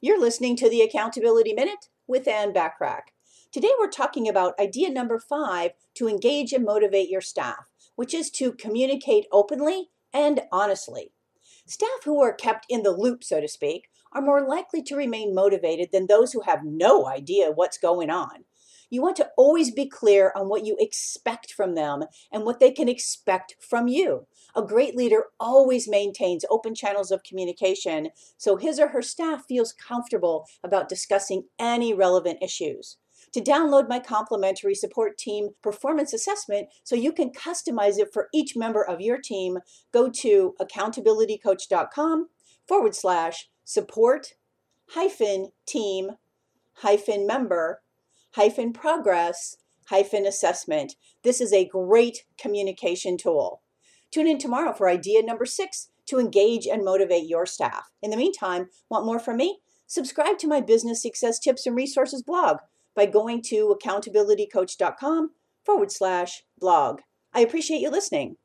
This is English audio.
You're listening to the Accountability Minute with Anne Bachrach. Today we're talking about idea number five to engage and motivate your staff, which is to communicate openly and honestly. Staff who are kept in the loop, so to speak, are more likely to remain motivated than those who have no idea what's going on. You want to always be clear on what you expect from them and what they can expect from you. A great leader always maintains open channels of communication so his or her staff feels comfortable about discussing any relevant issues. To download my complimentary support team performance assessment so you can customize it for each member of your team, go to accountabilitycoach.com forward slash support hyphen team hyphen member hyphen progress hyphen assessment. This is a great communication tool. Tune in tomorrow for idea number six to engage and motivate your staff. In the meantime, want more from me? Subscribe to my business success tips and resources blog by going to accountabilitycoach.com forward slash blog. I appreciate you listening.